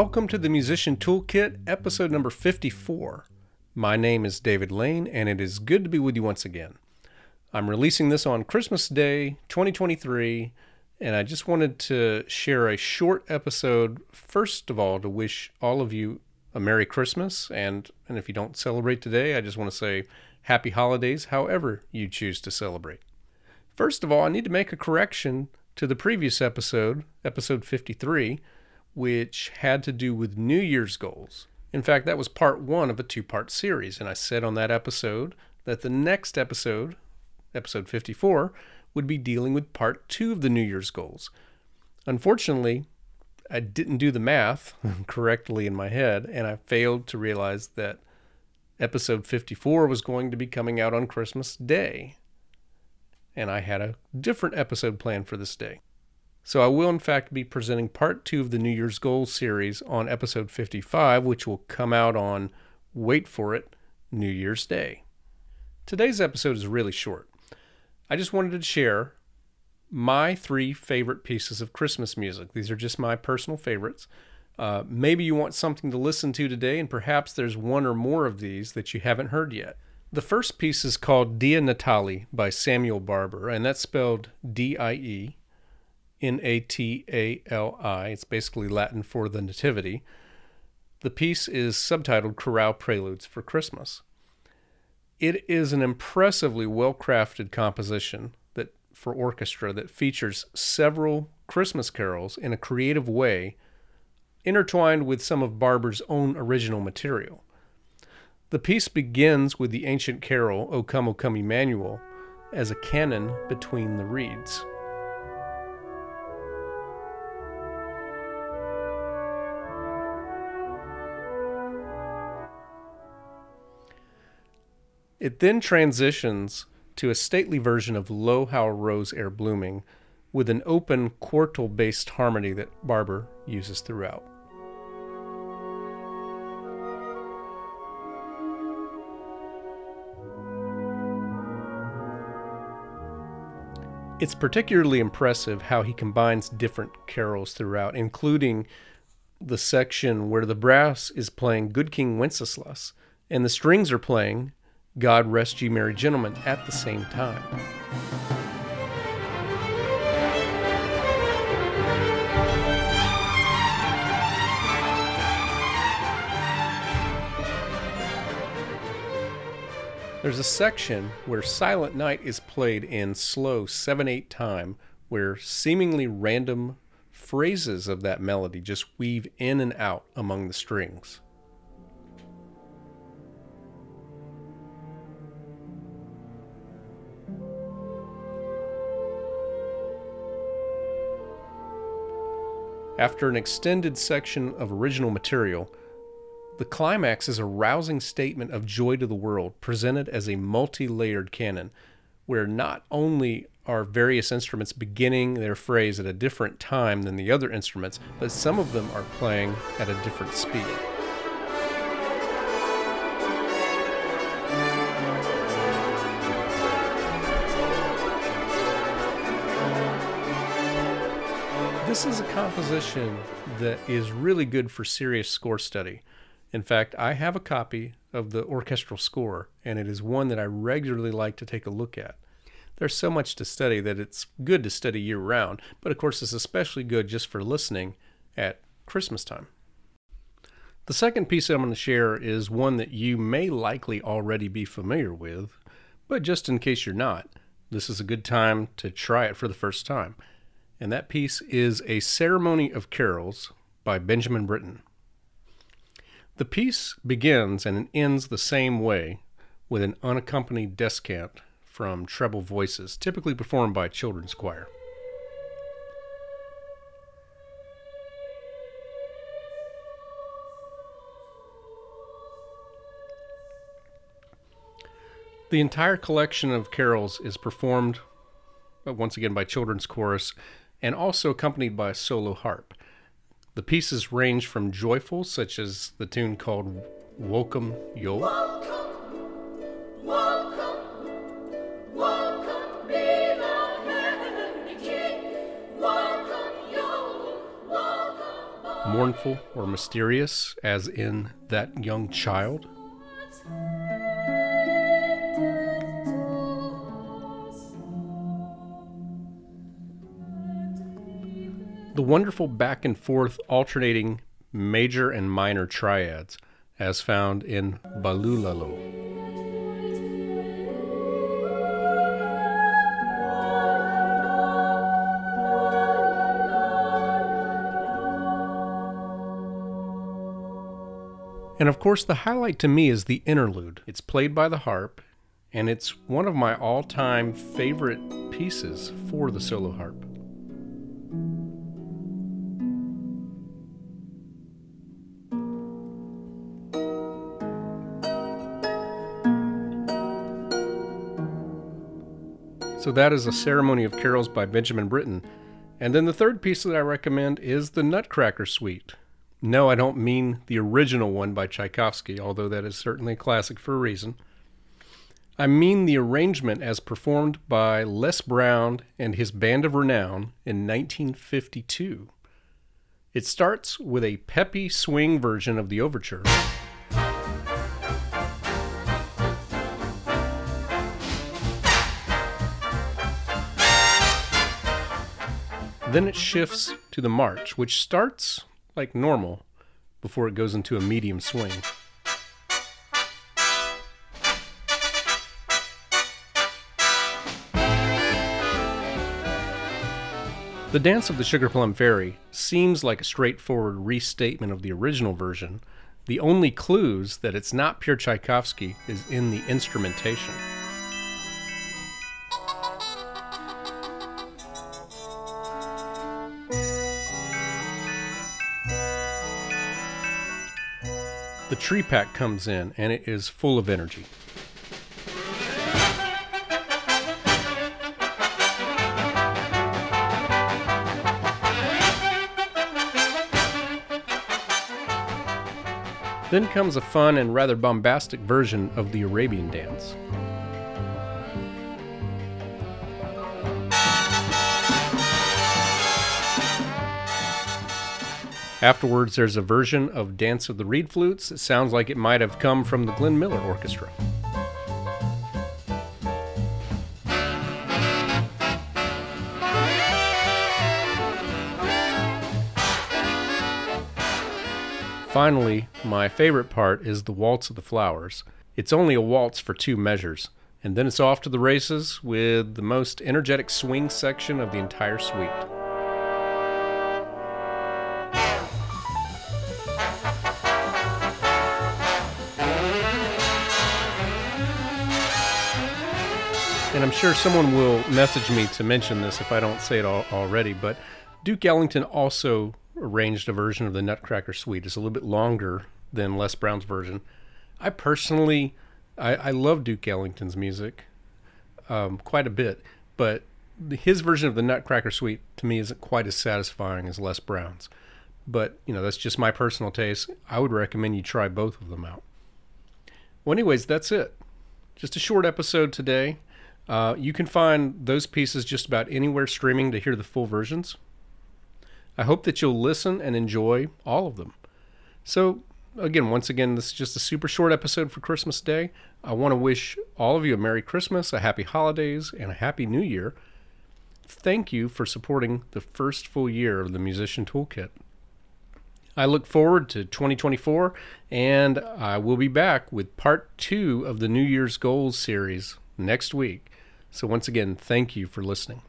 Welcome to the Musician Toolkit, episode number 54. My name is David Lane, and it is good to be with you once again. I'm releasing this on Christmas Day 2023, and I just wanted to share a short episode, first of all, to wish all of you a Merry Christmas. And, and if you don't celebrate today, I just want to say Happy Holidays, however you choose to celebrate. First of all, I need to make a correction to the previous episode, episode 53 which had to do with New Year's goals. In fact, that was part one of a two part series, and I said on that episode that the next episode, episode 54, would be dealing with part two of the New Year's goals. Unfortunately, I didn't do the math correctly in my head, and I failed to realize that episode 54 was going to be coming out on Christmas Day. And I had a different episode planned for this day. So I will, in fact, be presenting part two of the New Year's Goals series on episode 55, which will come out on, wait for it, New Year's Day. Today's episode is really short. I just wanted to share my three favorite pieces of Christmas music. These are just my personal favorites. Uh, maybe you want something to listen to today, and perhaps there's one or more of these that you haven't heard yet. The first piece is called Die Natali by Samuel Barber, and that's spelled D I E N A T A L I. It's basically Latin for the Nativity. The piece is subtitled Chorale Preludes for Christmas. It is an impressively well crafted composition that for orchestra that features several Christmas carols in a creative way, intertwined with some of Barber's own original material. The piece begins with the ancient carol O Come, O Come Emmanuel as a canon between the reeds. It then transitions to a stately version of Lo How Rose E'er Blooming with an open quartal based harmony that Barber uses throughout. It's particularly impressive how he combines different carols throughout, including the section where the brass is playing Good King Wenceslas and the strings are playing God Rest Ye Merry Gentlemen at the same time. There's a section where Silent Night is played in slow 7 8 time, where seemingly random phrases of that melody just weave in and out among the strings. After an extended section of original material, the climax is a rousing statement of joy to the world, presented as a multi layered canon, where not only are various instruments beginning their phrase at a different time than the other instruments, but some of them are playing at a different speed. This is a composition that is really good for serious score study. In fact, I have a copy of the orchestral score, and it is one that I regularly like to take a look at. There's so much to study that it's good to study year round, but of course, it's especially good just for listening at Christmas time. The second piece I'm going to share is one that you may likely already be familiar with, but just in case you're not, this is a good time to try it for the first time and that piece is A Ceremony of Carols by Benjamin Britten. The piece begins and ends the same way with an unaccompanied descant from treble voices, typically performed by children's choir. The entire collection of carols is performed uh, once again by children's chorus and also accompanied by a solo harp. The pieces range from joyful, such as the tune called Wolcum Yole. Mournful or mysterious as in that young child? The wonderful back and forth alternating major and minor triads as found in Balulalo. And of course, the highlight to me is the interlude. It's played by the harp, and it's one of my all time favorite pieces for the solo harp. So that is a ceremony of carols by Benjamin Britten. And then the third piece that I recommend is the Nutcracker Suite. No, I don't mean the original one by Tchaikovsky, although that is certainly a classic for a reason. I mean the arrangement as performed by Les Brown and his Band of Renown in 1952. It starts with a peppy swing version of the overture. Then it shifts to the march, which starts like normal before it goes into a medium swing. The Dance of the Sugar Plum Fairy seems like a straightforward restatement of the original version. The only clues that it's not pure Tchaikovsky is in the instrumentation. Tree pack comes in and it is full of energy. Then comes a fun and rather bombastic version of the Arabian dance. Afterwards, there's a version of Dance of the Reed Flutes. It sounds like it might have come from the Glenn Miller Orchestra. Finally, my favorite part is the Waltz of the Flowers. It's only a waltz for two measures, and then it's off to the races with the most energetic swing section of the entire suite. And I'm sure someone will message me to mention this if I don't say it all, already, but Duke Ellington also arranged a version of the Nutcracker Suite. It's a little bit longer than Les Brown's version. I personally, I, I love Duke Ellington's music um, quite a bit, but his version of the Nutcracker Suite to me isn't quite as satisfying as Les Brown's. But you know, that's just my personal taste. I would recommend you try both of them out. Well, anyways, that's it. Just a short episode today. Uh, you can find those pieces just about anywhere streaming to hear the full versions. I hope that you'll listen and enjoy all of them. So, again, once again, this is just a super short episode for Christmas Day. I want to wish all of you a Merry Christmas, a Happy Holidays, and a Happy New Year. Thank you for supporting the first full year of the Musician Toolkit. I look forward to 2024, and I will be back with part two of the New Year's Goals series next week. So, once again, thank you for listening.